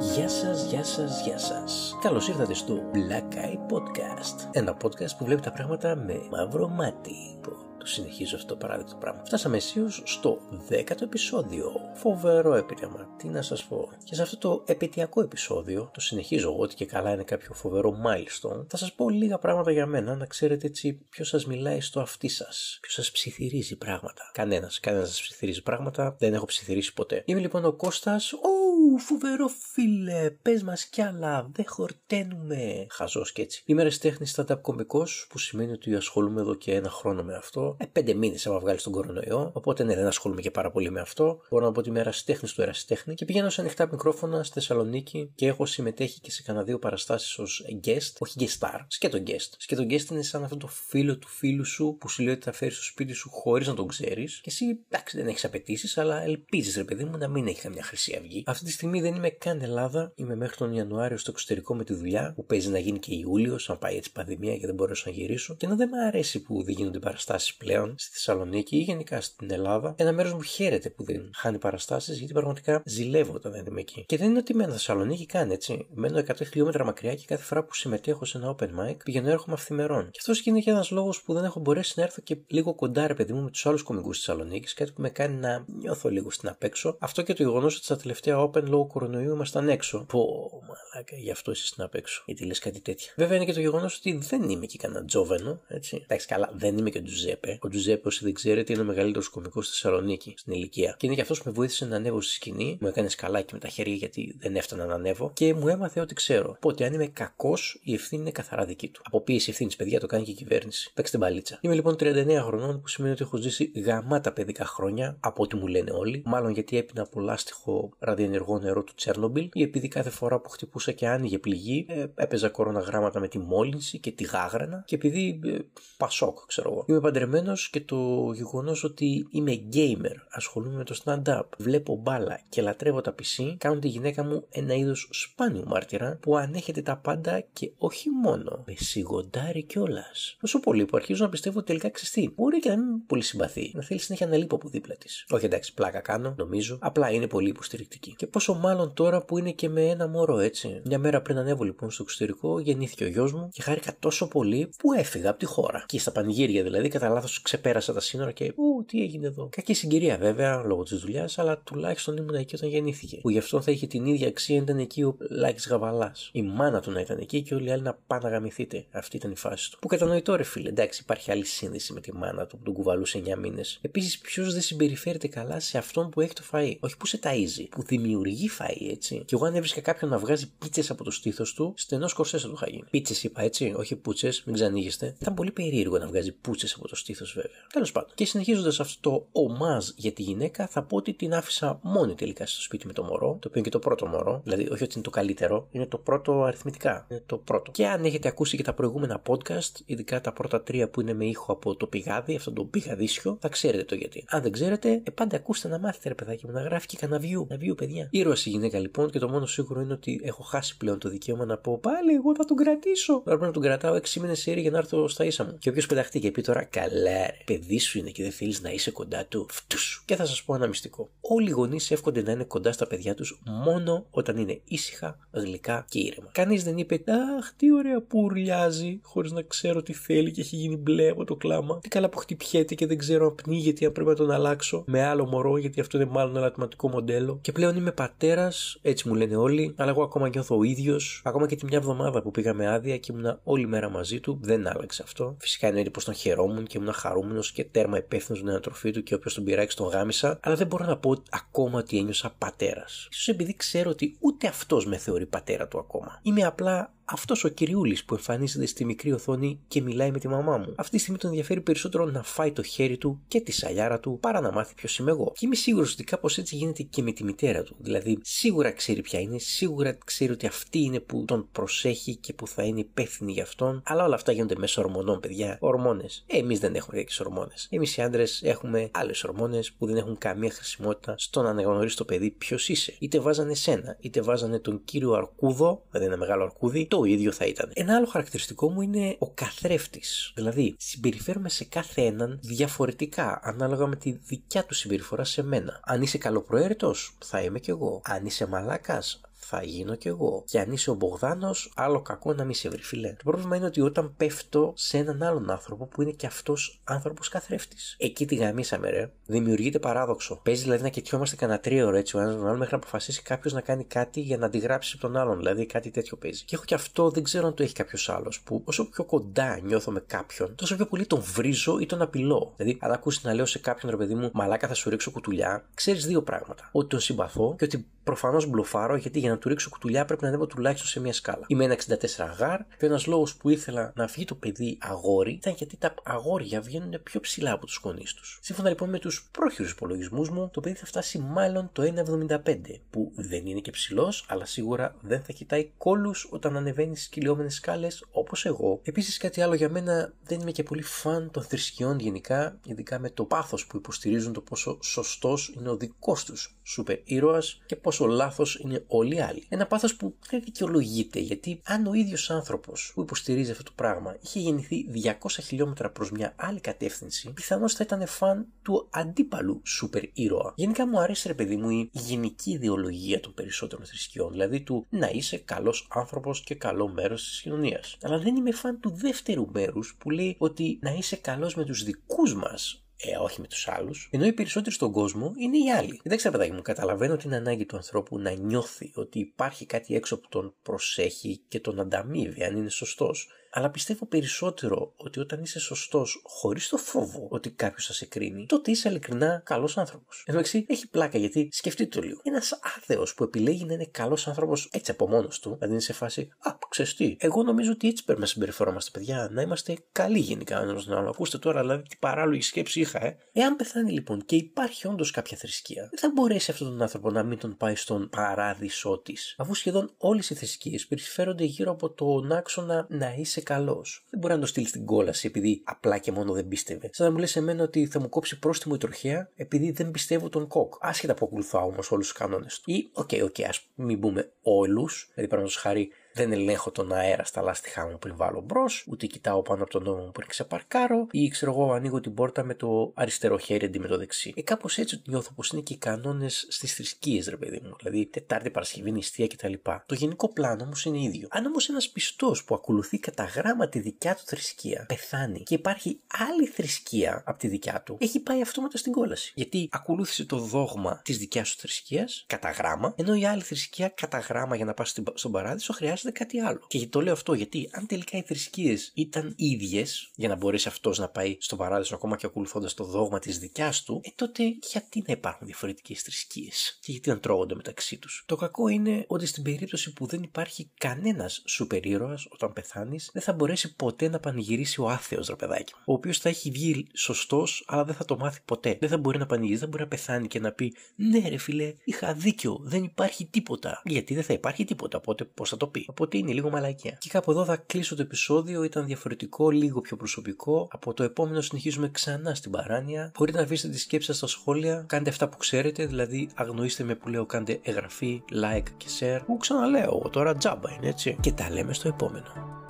Γεια σας, γεια σας, γεια σας. Καλώς ήρθατε στο Black Eye Podcast. Ένα podcast που βλέπει τα πράγματα με μαύρο μάτι. Το συνεχίζω αυτό το παράδειγμα πράγμα. Φτάσαμε αισίως στο 10ο επεισόδιο. Φοβερό επιτεύγμα. Τι να σας πω. Και σε αυτό το επαιτειακό επεισόδιο, το συνεχίζω εγώ ότι και καλά είναι κάποιο φοβερό milestone, θα σας πω λίγα πράγματα για μένα, να ξέρετε έτσι ποιος σας μιλάει στο αυτί σας. Ποιος σας ψιθυρίζει πράγματα. Κανένας, κανένας σας ψιθυρίζει πράγματα. Δεν έχω ψιθυρίσει ποτέ. Είμαι λοιπόν ο Κώστας. Ου, φοβερό φίλε, πες μας κι άλλα, δεν χορταίνουμε. Χαζός και έτσι. Είμαι ρεστέχνη stand-up κωμικός, που σημαίνει ότι ασχολούμαι εδώ και ένα χρόνο με αυτό. Ε, πέντε μήνες άμα βγάλεις τον κορονοϊό. Οπότε ναι, δεν ασχολούμαι και πάρα πολύ με αυτό. Μπορώ να πω ότι είμαι ερασιτέχνης του ερασιτέχνη. Και πηγαίνω σε ανοιχτά μικρόφωνα στη Θεσσαλονίκη και έχω συμμετέχει και σε κανένα δύο παραστάσεις ως guest, όχι guest star, σκέτο guest. Σκέτο guest είναι σαν αυτό το φίλο του φίλου σου που σου λέει ότι θα φέρεις στο σπίτι σου χωρίς να τον ξέρεις. Και εσύ εντάξει δεν έχεις απαιτήσεις, αλλά ελπίζεις ρε παιδί μου να μην έχει καμιά χρυσή αυγή. Αυτή τη στιγμή δεν είμαι καν Ελλάδα. Είμαι μέχρι τον Ιανουάριο στο εξωτερικό με τη δουλειά που παίζει να γίνει και Ιούλιος, αν πάει έτσι πανδημία και δεν μπορέσω να γυρίσω. Και να δεν μου αρέσει που δεν γίνονται παραστάσεις πλέον στη Θεσσαλονίκη ή γενικά στην Ελλάδα, ένα μέρος μου χαίρεται που δεν χάνει παραστάσεις γιατί πραγματικά ζηλεύω όταν δεν είμαι εκεί. Και δεν είναι ότι μένω Θεσσαλονίκη καν έτσι. Μένω 100 χιλιόμετρα μακριά και κάθε φορά που συμμετέχω σε ένα open mic πηγαίνω έρχομαι αυθημερών. Και αυτός είναι και ένας λόγος που δεν έχω μπορέσει να έρθω και λίγο κοντά, ρε παιδί μου, με τους άλλους κομικούς της Θεσσαλονίκης, κάτι που με κάνει να νιώθω λίγο στην απέξω. Αυτό και το γεγονός ότι στα τελευταία open λόγω κορονοϊού ήμασταν έξω. Πω, μαλάκα, γι' αυτό είσαι στην απέξω. Γιατί λες κάτι τέτοια. Βέβαια είναι και το γεγονός ότι δεν είμαι και κανένα τζόβενο, έτσι. Εντάξει, καλά, δεν είμαι και ο Τζουζέπε. Ο Τζουζέπε, όσοι δεν ξέρετε, είναι ο μεγαλύτερος κωμικός στη Θεσσαλονίκη στην ηλικία. Και είναι και αυτός που με βοήθησε να ανέβω στη σκηνή. Μου έκανε σκαλάκι με τα χέρια γιατί δεν έφτανα να ανέβω. Και μου έμαθε ότι ξέρω. Οπότε αν είμαι κακός, η ευθύνη είναι καθαρά δική του. Αποποίηση ευθύνη, παιδιά, το κάνει και η κυβέρνηση. Παίξτε μπαλίτσα. Είμαι λοιπόν 39 χρονών που σημαίνει ότι έχω ζήσει γαμάτα παιδικά χρόνια από ό,τι μου λένε όλοι. Μάλλον γιατί έπεινα από λάστιχο ραδιενεργό νερό του Τσέρνομπιλ ή επειδή κάθε φορά που χτυπούσα και άνοιγε πληγή ε, έπαιζα κοροναγράμματα με τη μόλυνση και τη γάγρανα και επειδή ε, πασόκ, ξέρω εγώ. Είμαι παντρεμένος και το γεγονός ότι είμαι gamer, ασχολούμαι με το stand-up, βλέπω μπάλα και λατρεύω τα PC, κάνουν τη γυναίκα μου ένα είδος σπάνιου μάρτυρα που ανέχεται τα πάντα και όχι μόνο. Με σιγοντάρει κιόλας. Τόσο πολύ που αρχίζω να πιστεύω τελικά ξεστή. Μπορεί και να μην πολύ συμπαθεί, να θέλει συνέχεια να λείπω από δίπλα της. Όχι εντάξει, πλάκα κάνω, νομίζω, απλά είναι πολύ υποστηρικτική. Και πόσο μάλλον τώρα που είναι και με ένα μωρό έτσι. Μια μέρα πριν ανέβω λοιπόν στο εξωτερικό, γεννήθηκε ο γιος μου και χάρηκα τόσο πολύ που έφυγα από τη χώρα. Και στα πανηγύρια δηλαδή, κατά λάθος ξεπέρασα τα σύνορα και. Ού, τι έγινε εδώ. Κακή συγκυρία βέβαια λόγω της δουλειάς, αλλά τουλάχιστον ήμουν εκεί όταν γεννήθηκε. Που γι' αυτό θα είχε την ίδια αξία ήταν εκεί ο Λάκης Γαβαλάς. Η μάνα του να ήταν εκεί και όλοι οι άλλοι να πάνε να γαμηθείτε. Αυτή ήταν η φάση του. Που κατανοητό ρε φίλε, εντάξει, υπάρχει άλλη σύνδεση με τη μάνα του που τον κουβαλούσε 9 μήνες. Επίσης, ποιος δεν συμπεριφέρεται καλά σε αυτόν που έχει το φαΐ; Όχι που σε ταΐζει, που δημιουργεί φαΐ, έτσι. Και εγώ αν έβρισκα κάποιον να βγάζει πίτσες από το στήθος του, στενός κορσέ θα του είχα γίνει. Πίτσες είπα έτσι, όχι πούτσες, μην ξανήγεστε. Ήταν πολύ περίεργο να βγάζει πούτσες από το στήθος βέβαια. Τέλος πάντων. Και συνεχίζοντας αυτό το ομάζ για τη γυναίκα, θα πω ότι την άφησα μόνη τελικά στο σπίτι με το μωρό, το οποίο είναι και το πρώτο μωρό. Δηλαδή, όχι ότι είναι το καλύτερο, είναι το πρώτο αριθμητικά. Είναι το πρώτο. Και αν έχετε ακούσει και τα προηγούμενα podcast, ειδικά τα πρώτα τρία που είναι με ήχο από το πηγάδι, αυτό το πηγαδίσιο, θα ξέρετε το γιατί. Αν δεν ξέρετε, ε, πάντα ακούστε να μάθετε, ρε παιδάκι μου, να γράφει και κανένα βιού. Να βιού, παιδιά. Ήρωας η γυναίκα λοιπόν και το μόνο σίγουρο είναι ότι έχω χάσει πλέον το δικαίωμα να πω πάλι εγώ θα τον κρατήσω. Τώρα πρέπει να τον κρατάω 6 μήνες σε για να έρθω στα ίσα μου. Και όποιος πεταχτεί και πει τώρα καλά, ρε, παιδί σου είναι και δεν θέλεις να είσαι κοντά του. Φτούς. Και θα σας πω ένα μυστικό. Όλοι οι γονείς εύχονται να είναι κοντά στα παιδιά τους μόνο όταν είναι ήσυχα, γλυκά και ήρεμα. Κανείς δεν είπε Αχ, τι ωραία που ουρλιάζει, χωρίς να ξέρω τι θέλει και έχει γίνει μπλε από το κλάμα. Τι καλά που χτυπιέται και δεν ξέρω αν πνίγεται αν πρέπει να τον αλλάξω με άλλο μωρό, γιατί αυτό είναι μάλλον ένα ατηματικό μοντέλο. Και πλέον είμαι πατέρας, έτσι μου λένε όλοι, αλλά εγώ ακόμα νιώθω ο ίδιος. Ακόμα και τη μια εβδομάδα που πήγαμε άδεια και ήμουν όλη μέρα μαζί του, δεν άλλαξε αυτό. Φυσικά εννοείται πως τον χαιρόμουν και ήμουν χαρούμενος και τέρμα υπεύθυνος για την ανατροφή του και όποιος τον πειράξει τον γάμισα, αλλά δεν μπορώ να πω ακόμα ότι ένιωσα πατέρας. σω επειδή ξέρω ότι ούτε αυτός με θεωρεί πατέρα του ακόμα. Είμαι απλά αυτός ο κυριούλης που εμφανίζεται στη μικρή οθόνη και μιλάει με τη μαμά μου. Αυτή τη στιγμή τον ενδιαφέρει περισσότερο να φάει το χέρι του και τη σαλιάρα του παρά να μάθει ποιος είμαι εγώ. Και είμαι σίγουρος ότι κάπως έτσι γίνεται και με τη μητέρα του. Δηλαδή, σίγουρα ξέρει ποια είναι, σίγουρα ξέρει ότι αυτή είναι που τον προσέχει και που θα είναι υπεύθυνη για αυτόν. Αλλά όλα αυτά γίνονται μέσω ορμονών, παιδιά. Ορμόνες. Ε, Εμείς δεν έχουμε τέτοιες ορμόνες. Εμείς οι άντρες έχουμε άλλες ορμόνες που δεν έχουν καμία χρησιμότητα στο να αναγνωρίσει το παιδί ποιος είσαι. Είτε βάζανε σένα, είτε βάζανε τον κύριο Αρκούδο, δηλαδή ένα μεγάλο αρκούδι, το ίδιο θα ήταν. Ένα άλλο χαρακτηριστικό μου είναι ο καθρέφτης. Δηλαδή, συμπεριφέρομαι σε κάθε έναν διαφορετικά ανάλογα με τη δικιά του συμπεριφορά σε μένα. Αν είσαι καλοπροαίρετος, θα είμαι κι εγώ. Αν είσαι μαλάκας, θα γίνω κι εγώ. Και αν είσαι ο Μπογδάνος, άλλο κακό να μην σε βρει, φιλέ. Το πρόβλημα είναι ότι όταν πέφτω σε έναν άλλον άνθρωπο που είναι κι αυτός άνθρωπος καθρέφτης. Εκεί τη γαμίσαμε, ρε. Δημιουργείται παράδοξο. Παίζει δηλαδή να κοιτιόμαστε κανένα τρία ώρα έτσι ο ένας τον άλλο μέχρι να αποφασίσει κάποιος να κάνει κάτι για να αντιγράψει από τον άλλον. Δηλαδή κάτι τέτοιο παίζει. Και έχω κι αυτό, δεν ξέρω αν το έχει κάποιος άλλος, που όσο πιο κοντά νιώθω με κάποιον, τόσο πιο πολύ τον βρίζω ή τον απειλώ. Δηλαδή, αν ακούσεις να λέω σε κάποιον ρε παιδί μου, μαλάκα θα σου ρίξω κουτουλιά, ξέρεις δύο πράγματα. Ότι τον συμπαθώ και ότι προφανώς μπλοφάρω γιατί για να του ρίξω κουτουλιά πρέπει να ανέβω τουλάχιστον σε μια σκάλα. Είμαι ένα 64 αγάρ και ένας λόγος που ήθελα να φύγει το παιδί αγόρι ήταν γιατί τα αγόρια βγαίνουν πιο ψηλά από τους γονείς τους. Σύμφωνα λοιπόν με τους πρόχειρους υπολογισμούς μου, το παιδί θα φτάσει μάλλον το 1,75 που δεν είναι και ψηλός, αλλά σίγουρα δεν θα κοιτάει κόλους όταν ανεβαίνει στις κυλιόμενες σκάλες όπως εγώ. Επίσης κάτι άλλο για μένα δεν είμαι και πολύ φαν των θρησκειών γενικά, ειδικά με το πάθος που υποστηρίζουν το πόσο σωστός είναι ο δικός τους σούπερ ήρωας και πόσο λάθος είναι όλοι οι άλλοι. Ένα πάθος που δεν δικαιολογείται γιατί αν ο ίδιος άνθρωπος που υποστηρίζει αυτό το πράγμα είχε γεννηθεί 200 χιλιόμετρα προς μια άλλη κατεύθυνση, πιθανώς θα ήταν φαν του αντίπαλου σούπερ ήρωα. Γενικά μου αρέσει ρε παιδί μου η γενική ιδεολογία των περισσότερων θρησκειών, δηλαδή του να είσαι καλός άνθρωπος και καλό μέρος της κοινωνίας. Αλλά δεν είμαι φαν του δεύτερου μέρους που λέει ότι να είσαι καλός με τους δικούς μας ε, όχι με τους άλλους. Ενώ οι περισσότεροι στον κόσμο είναι οι άλλοι. Κοιτάξτε, παιδάκι μου, καταλαβαίνω την ανάγκη του ανθρώπου να νιώθει ότι υπάρχει κάτι έξω που τον προσέχει και τον ανταμείβει, αν είναι σωστός. Αλλά πιστεύω περισσότερο ότι όταν είσαι σωστός, χωρίς το φόβο ότι κάποιος θα σε κρίνει, τότε είσαι ειλικρινά καλός άνθρωπος. Ενώ εξή έχει πλάκα γιατί σκεφτείτε το λίγο. Ένας άθεος που επιλέγει να είναι καλός άνθρωπος έτσι από μόνος του, δηλαδή είναι σε φάση Α, ξέρεις τι, εγώ νομίζω ότι έτσι πρέπει να συμπεριφερόμαστε, παιδιά, να είμαστε καλοί γενικά ένας τον άλλο. Ακούστε τώρα, δηλαδή τι παράλογη σκέψη είχα, ε. Εάν πεθάνει λοιπόν και υπάρχει όντως κάποια θρησκεία, δεν θα μπορέσει αυτόν τον άνθρωπο να μην τον πάει στον παράδεισό της. Αφού σχεδόν όλες οι θρησκείες περιφέρονται γύρω από τον άξονα να είσαι καλός. Δεν μπορεί να το στείλεις στην κόλαση επειδή απλά και μόνο δεν πίστευε. Σαν να μου λες εμένα ότι θα μου κόψει πρόστιμο η τροχαία επειδή δεν πιστεύω τον ΚΟΚ. Άσχετα που ακολουθάω όμως όλους τους κανόνες του. Ή, OK, okay, OK, okay, ας μην πούμε όλους, δηλαδή παραδείγματος χάρη δεν ελέγχω τον αέρα στα λάστιχά μου πριν βάλω μπρος, ούτε κοιτάω πάνω από τον νόμο μου πριν ξεπαρκάρω, ή ξέρω εγώ ανοίγω την πόρτα με το αριστερό χέρι αντί με το δεξί. Ε, κάπως έτσι νιώθω πως είναι και οι κανόνες στις θρησκείες, ρε παιδί μου. Δηλαδή, Τετάρτη, Παρασκευή, νηστεία κτλ. Το γενικό πλάνο όμως είναι ίδιο. Αν όμως ένας πιστός που ακολουθεί κατά γράμμα τη δικιά του θρησκεία πεθάνει και υπάρχει άλλη θρησκεία από τη δικιά του, έχει πάει αυτόματα στην κόλαση. Γιατί ακολούθησε το δόγμα της δικιάς του θρησκείας κατά γράμμα, ενώ η άλλη θρησκεία κατά γράμμα για να πα στον παράδεισο χρειάζεται κάτι άλλο. Και το λέω αυτό γιατί αν τελικά οι θρησκείες ήταν ίδιες, για να μπορέσει αυτός να πάει στο παράδεισο ακόμα και ακολουθώντας το δόγμα της δικιάς του, ε τότε γιατί να υπάρχουν διαφορετικές θρησκείες και γιατί να τρώγονται μεταξύ τους; Το κακό είναι ότι στην περίπτωση που δεν υπάρχει κανένας σούπερ ήρωα όταν πεθάνεις, δεν θα μπορέσει ποτέ να πανηγυρίσει ο άθεος ρε παιδάκι Ο οποίος θα έχει βγει σωστός, αλλά δεν θα το μάθει ποτέ. Δεν θα μπορεί να πανηγυρίσει, δεν μπορεί να πεθάνει και να πει Ναι, ρε φιλέ, είχα δίκιο, δεν υπάρχει τίποτα. Γιατί δεν θα υπάρχει τίποτα, οπότε πώς θα το πει; Οπότε είναι λίγο μαλακία. Και κάπου εδώ θα κλείσω το επεισόδιο. Ήταν διαφορετικό, λίγο πιο προσωπικό. Από το επόμενο συνεχίζουμε ξανά στην παράνοια. Μπορείτε να αφήσετε τη σκέψη σας στα σχόλια. Κάντε αυτά που ξέρετε, δηλαδή αγνοήστε με που λέω κάντε εγγραφή, like και share. Που ξαναλέω, τώρα τζάμπα είναι έτσι. Και τα λέμε στο επόμενο.